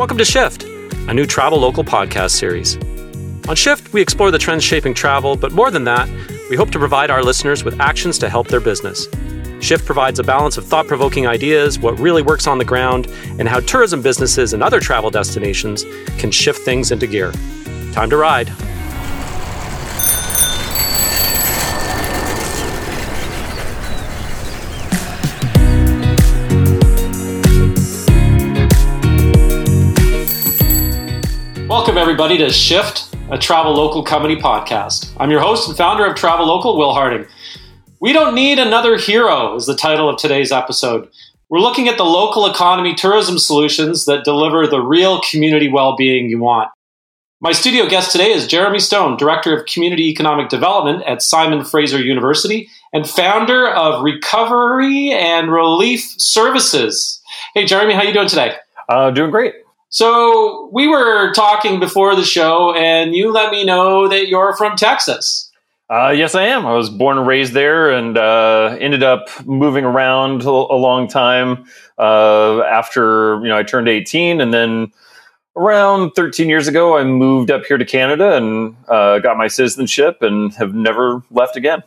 Welcome to Shift, a new travel local podcast series. On Shift, we explore the trends shaping travel, but more than that, we hope to provide our listeners with actions to help their business. Shift provides a balance of thought provoking ideas, what really works on the ground, and how tourism businesses and other travel destinations can shift things into gear. Time to ride. Everybody, to Shift, a travel local company podcast. I'm your host and founder of Travel Local, Will Harding. We don't need another hero, is the title of today's episode. We're looking at the local economy tourism solutions that deliver the real community well being you want. My studio guest today is Jeremy Stone, Director of Community Economic Development at Simon Fraser University and founder of Recovery and Relief Services. Hey, Jeremy, how you doing today? Uh, doing great. So we were talking before the show, and you let me know that you're from Texas. Uh, yes, I am. I was born and raised there, and uh, ended up moving around a long time uh, after you know I turned 18, and then around 13 years ago, I moved up here to Canada and uh, got my citizenship, and have never left again.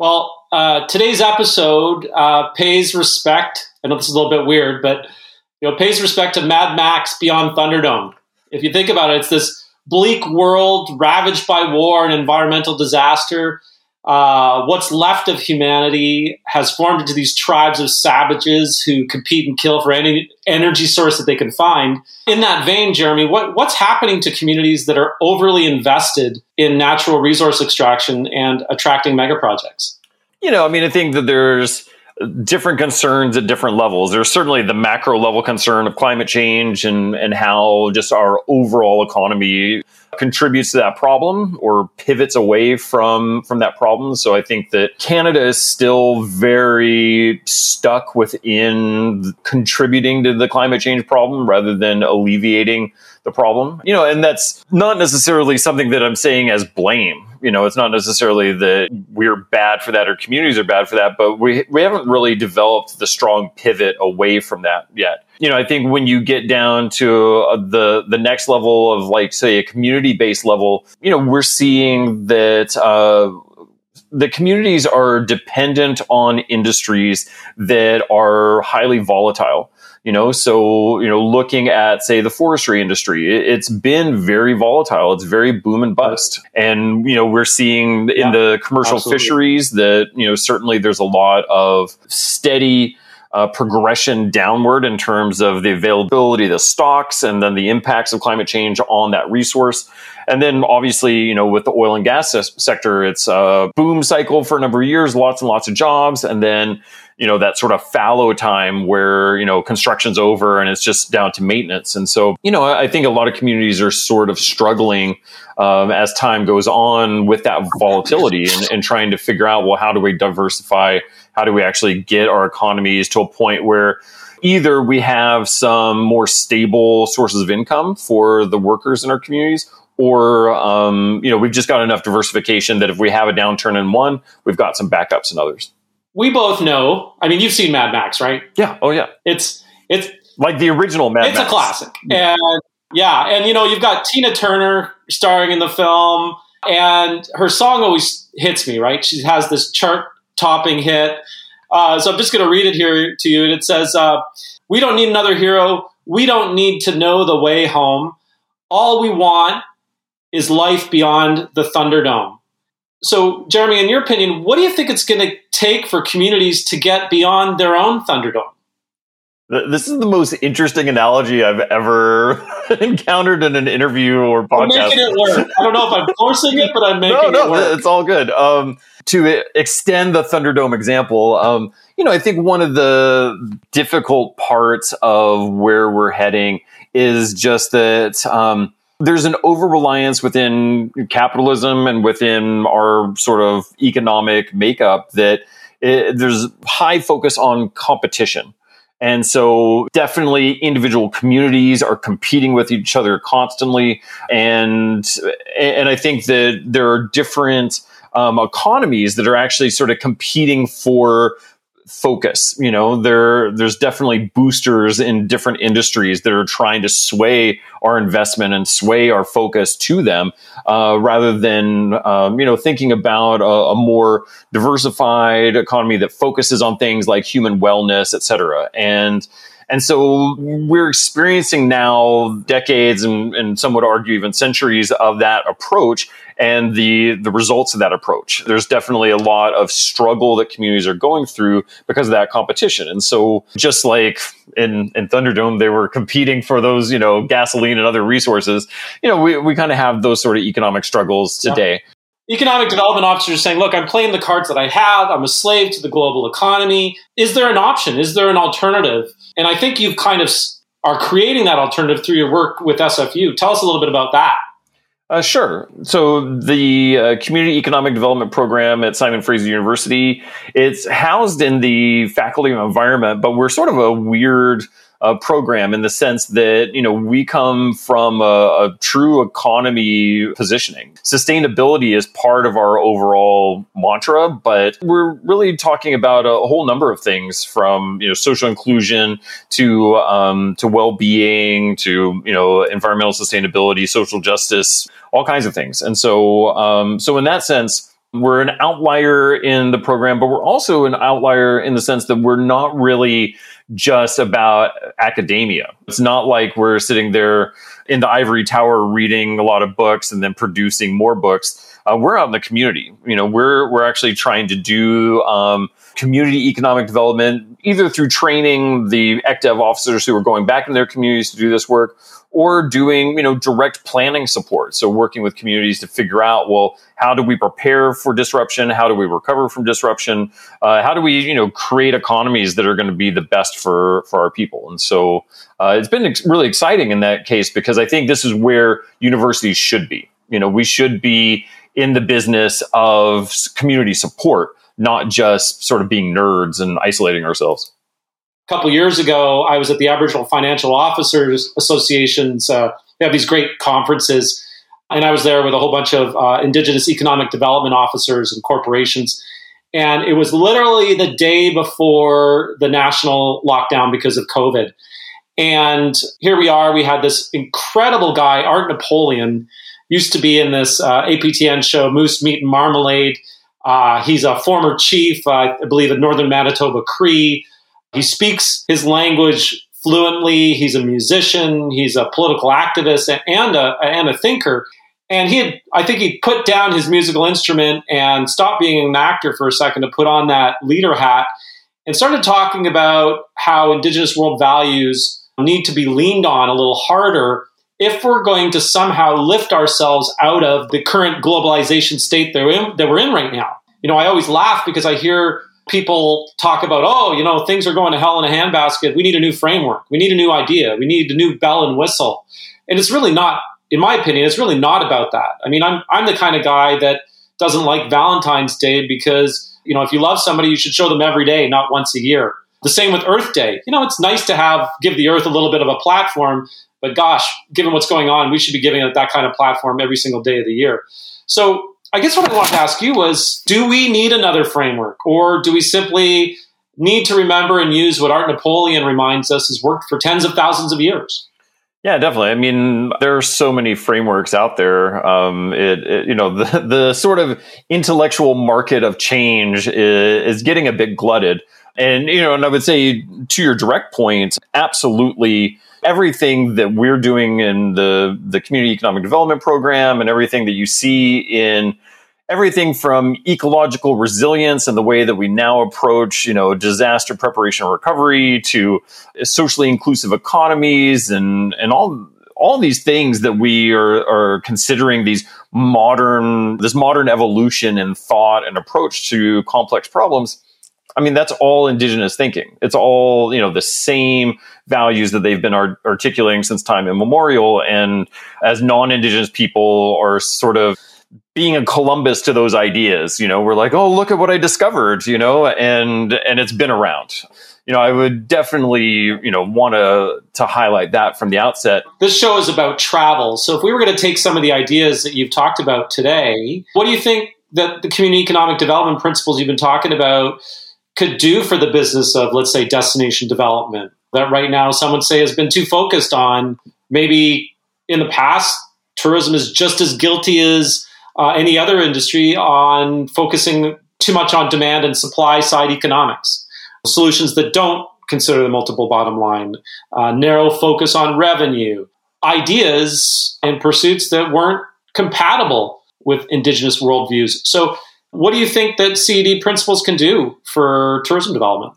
Well, uh, today's episode uh, pays respect. I know this is a little bit weird, but you know, pays respect to Mad Max Beyond Thunderdome. If you think about it, it's this bleak world ravaged by war and environmental disaster. Uh, what's left of humanity has formed into these tribes of savages who compete and kill for any energy source that they can find. In that vein, Jeremy, what, what's happening to communities that are overly invested in natural resource extraction and attracting megaprojects? You know, I mean, I think that there's different concerns at different levels. There's certainly the macro level concern of climate change and, and how just our overall economy contributes to that problem or pivots away from from that problem. So I think that Canada is still very stuck within contributing to the climate change problem rather than alleviating the problem. You know, and that's not necessarily something that I'm saying as blame. You know, it's not necessarily that we're bad for that or communities are bad for that, but we we haven't really developed the strong pivot away from that yet. You know, I think when you get down to uh, the the next level of like say a community based level, you know, we're seeing that uh, the communities are dependent on industries that are highly volatile you know so you know looking at say the forestry industry it, has been very volatile it's very boom and bust and you know we're seeing in the commercial absolutely. fisheries that you know certainly there's a lot of steady uh, progression downward in terms of the availability of the stocks and then the impacts of climate change on that resource. And then obviously, you know, with the oil and gas sector, it's a boom cycle for a number of years, lots and lots of jobs. And then, you know, that sort of fallow time where, you know, construction's over and it's just down to maintenance. And so, you know, I think a lot of communities are sort of struggling um, as time goes on with that volatility and, and trying to figure out, well, how do we diversify how do we actually get our economies to a point where either we have some more stable sources of income for the workers in our communities or um, you know we've just got enough diversification that if we have a downturn in one we've got some backups in others we both know i mean you've seen mad max right yeah oh yeah it's it's like the original mad it's max. It's a classic and yeah and you know you've got tina turner starring in the film and her song always hits me right she has this chart topping hit. Uh, so I'm just going to read it here to you. And it says, uh, We don't need another hero. We don't need to know the way home. All we want is life beyond the Thunderdome. So, Jeremy, in your opinion, what do you think it's going to take for communities to get beyond their own Thunderdome? This is the most interesting analogy I've ever encountered in an interview or podcast. I'm making it work. I don't know if I'm forcing it, but I'm making no, no, it work. It's all good. Um, to extend the Thunderdome example, um, you know, I think one of the difficult parts of where we're heading is just that um, there's an over reliance within capitalism and within our sort of economic makeup that it, there's high focus on competition and so definitely individual communities are competing with each other constantly. And, and I think that there are different um, economies that are actually sort of competing for focus. You know, there there's definitely boosters in different industries that are trying to sway our investment and sway our focus to them, uh, rather than um, you know thinking about a, a, more diversified economy that focuses on things like human wellness, et cetera. And and so we're experiencing now decades and, and some would argue even centuries of that approach and the the results of that approach. There's definitely a lot of struggle that communities are going through because of that competition. And so just like in, in Thunderdome, they were competing for those, you know, gasoline and other resources, you know, we, we kind of have those sort of economic struggles today. Yeah economic development officers saying, look, I'm playing the cards that I have. I'm a slave to the global economy. Is there an option? Is there an alternative? And I think you've kind of are creating that alternative through your work with SFU. Tell us a little bit about that. Uh, sure. So the uh, Community Economic Development Program at Simon Fraser University, it's housed in the Faculty of Environment, but we're sort of a weird uh, program in the sense that you know we come from a, a, true economy positioning. Sustainability is part of our overall mantra, but we're really talking about a, whole number of things from you know social inclusion to um, to well being to you know environmental sustainability, social justice, all kinds of things. And so um, so in that sense we're an outlier in the program, but we're also an outlier in the sense that we're not really just about academia. It's not like we're sitting there in the ivory tower reading a lot of books and then producing more books. Uh, we're out in the community. You know, we're we're actually trying to do um, community economic development either through training the ECDEV officers who are going back in their communities to do this work, or doing you know direct planning support. So working with communities to figure out well how do we prepare for disruption? How do we recover from disruption? Uh, how do we you know create economies that are going to be the best for for our people? And so uh, it's been ex- really exciting in that case because i think this is where universities should be. You know we should be in the business of community support not just sort of being nerds and isolating ourselves a couple years ago, I was at the Aboriginal Financial Officers Association's. Uh, they have these great conferences, and I was there with a whole bunch of uh, Indigenous economic development officers and corporations. And it was literally the day before the national lockdown because of COVID. And here we are. We had this incredible guy, Art Napoleon, used to be in this uh, APTN show, Moose Meat and Marmalade. Uh, he's a former chief, uh, I believe, of Northern Manitoba Cree. He speaks his language fluently. He's a musician. He's a political activist and a, and a thinker. And he had, I think he put down his musical instrument and stopped being an actor for a second to put on that leader hat and started talking about how Indigenous world values need to be leaned on a little harder if we're going to somehow lift ourselves out of the current globalization state that we're in, that we're in right now. You know, I always laugh because I hear people talk about, oh, you know, things are going to hell in a handbasket. We need a new framework. We need a new idea. We need a new bell and whistle. And it's really not, in my opinion, it's really not about that. I mean, I'm, I'm the kind of guy that doesn't like Valentine's Day because, you know, if you love somebody, you should show them every day, not once a year. The same with Earth Day. You know, it's nice to have, give the Earth a little bit of a platform, but gosh, given what's going on, we should be giving it that kind of platform every single day of the year. So I guess what I wanted to ask you was do we need another framework or do we simply need to remember and use what Art Napoleon reminds us has worked for tens of thousands of years? Yeah, definitely. I mean, there are so many frameworks out there. Um, it, it, you know, the, the sort of intellectual market of change is, is getting a bit glutted. And, you know, and I would say to your direct point, absolutely everything that we're doing in the, the community economic development program and everything that you see in everything from ecological resilience and the way that we now approach, you know, disaster preparation and recovery to socially inclusive economies and, and all all these things that we are, are considering these modern this modern evolution in thought and approach to complex problems I mean, that's all indigenous thinking. It's all, you know, the same values that they've been art- articulating since time immemorial. And as non indigenous people are sort of being a Columbus to those ideas, you know, we're like, oh, look at what I discovered, you know, and, and it's been around. You know, I would definitely, you know, want to to highlight that from the outset. This show is about travel. So if we were going to take some of the ideas that you've talked about today, what do you think that the community economic development principles you've been talking about could do for the business of, let's say, destination development that right now some would say has been too focused on maybe in the past tourism is just as guilty as uh, any other industry on focusing too much on demand and supply side economics solutions that don't consider the multiple bottom line uh, narrow focus on revenue ideas and pursuits that weren't compatible with indigenous worldviews so what do you think that CED principles can do for tourism development?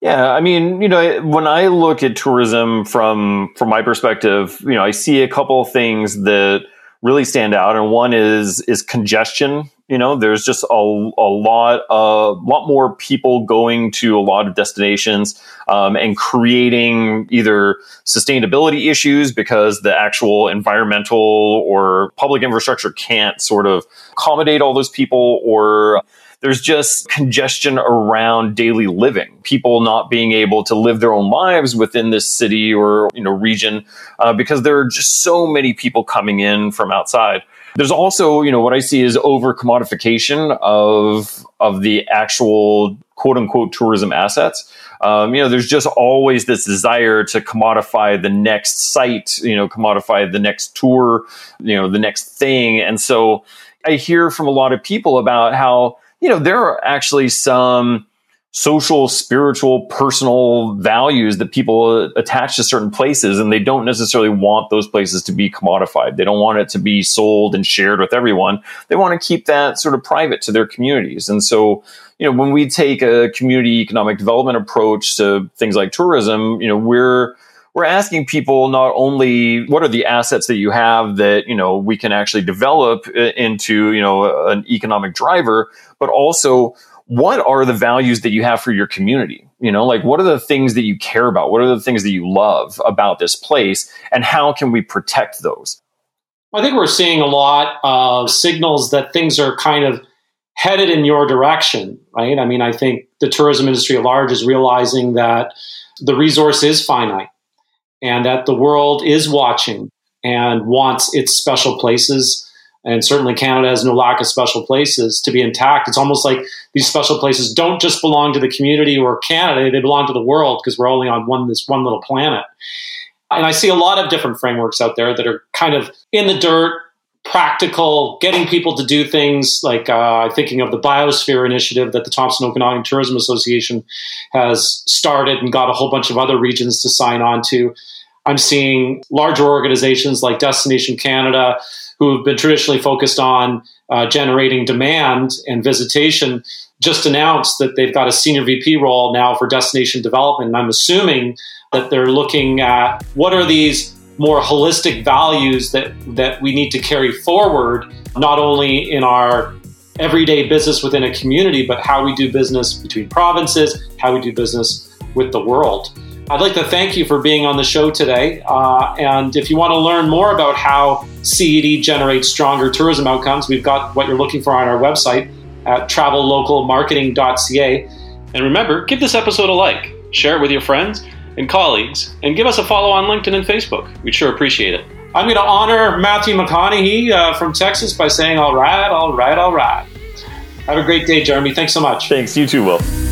Yeah, I mean, you know, when I look at tourism from from my perspective, you know, I see a couple of things that really stand out, and one is is congestion. You know, there's just a, a lot a lot more people going to a lot of destinations um, and creating either sustainability issues because the actual environmental or public infrastructure can't sort of accommodate all those people or there's just congestion around daily living people not being able to live their own lives within this city or you know region uh, because there are just so many people coming in from outside. There's also you know what i see is over commodification of of the actual quote unquote tourism assets. Um, you know there's just always this desire to commodify the next site you know commodify the next tour you know the next thing. And so i hear from a lot of people about how you know, there are actually some social, spiritual, personal values that people attach to certain places, and they don't necessarily want those places to be commodified. They don't want it to be sold and shared with everyone. They want to keep that sort of private to their communities. And so, you know, when we take a community economic development approach to things like tourism, you know, we're we're asking people not only what are the assets that you have that you know we can actually develop into you know an economic driver but also what are the values that you have for your community? You know like what are the things that you care about? What are the things that you love about this place? And how can we protect those? I think we're seeing a lot of signals that things are kind of headed in your direction right? I mean i think the tourism industry at large is realizing that the resource is finite and that the world is watching and wants its special places. And certainly Canada has no lack of special places to be intact. It's almost like these special places don't just belong to the community or Canada, they belong to the world because we're only on one this one little planet. And I see a lot of different frameworks out there that are kind of in the dirt, practical, getting people to do things like uh, thinking of the Biosphere Initiative that the Thompson Okanagan Tourism Association has started and got a whole bunch of other regions to sign on to. I'm seeing larger organizations like Destination Canada, who have been traditionally focused on uh, generating demand and visitation, just announced that they've got a senior VP role now for destination development. And I'm assuming that they're looking at what are these more holistic values that that we need to carry forward, not only in our everyday business within a community, but how we do business between provinces, how we do business with the world. I'd like to thank you for being on the show today. Uh, and if you want to learn more about how CED generates stronger tourism outcomes, we've got what you're looking for on our website at travellocalmarketing.ca. And remember, give this episode a like, share it with your friends and colleagues, and give us a follow on LinkedIn and Facebook. We'd sure appreciate it. I'm going to honor Matthew McConaughey uh, from Texas by saying, all right, all right, all right. Have a great day, Jeremy. Thanks so much. Thanks. You too, Will.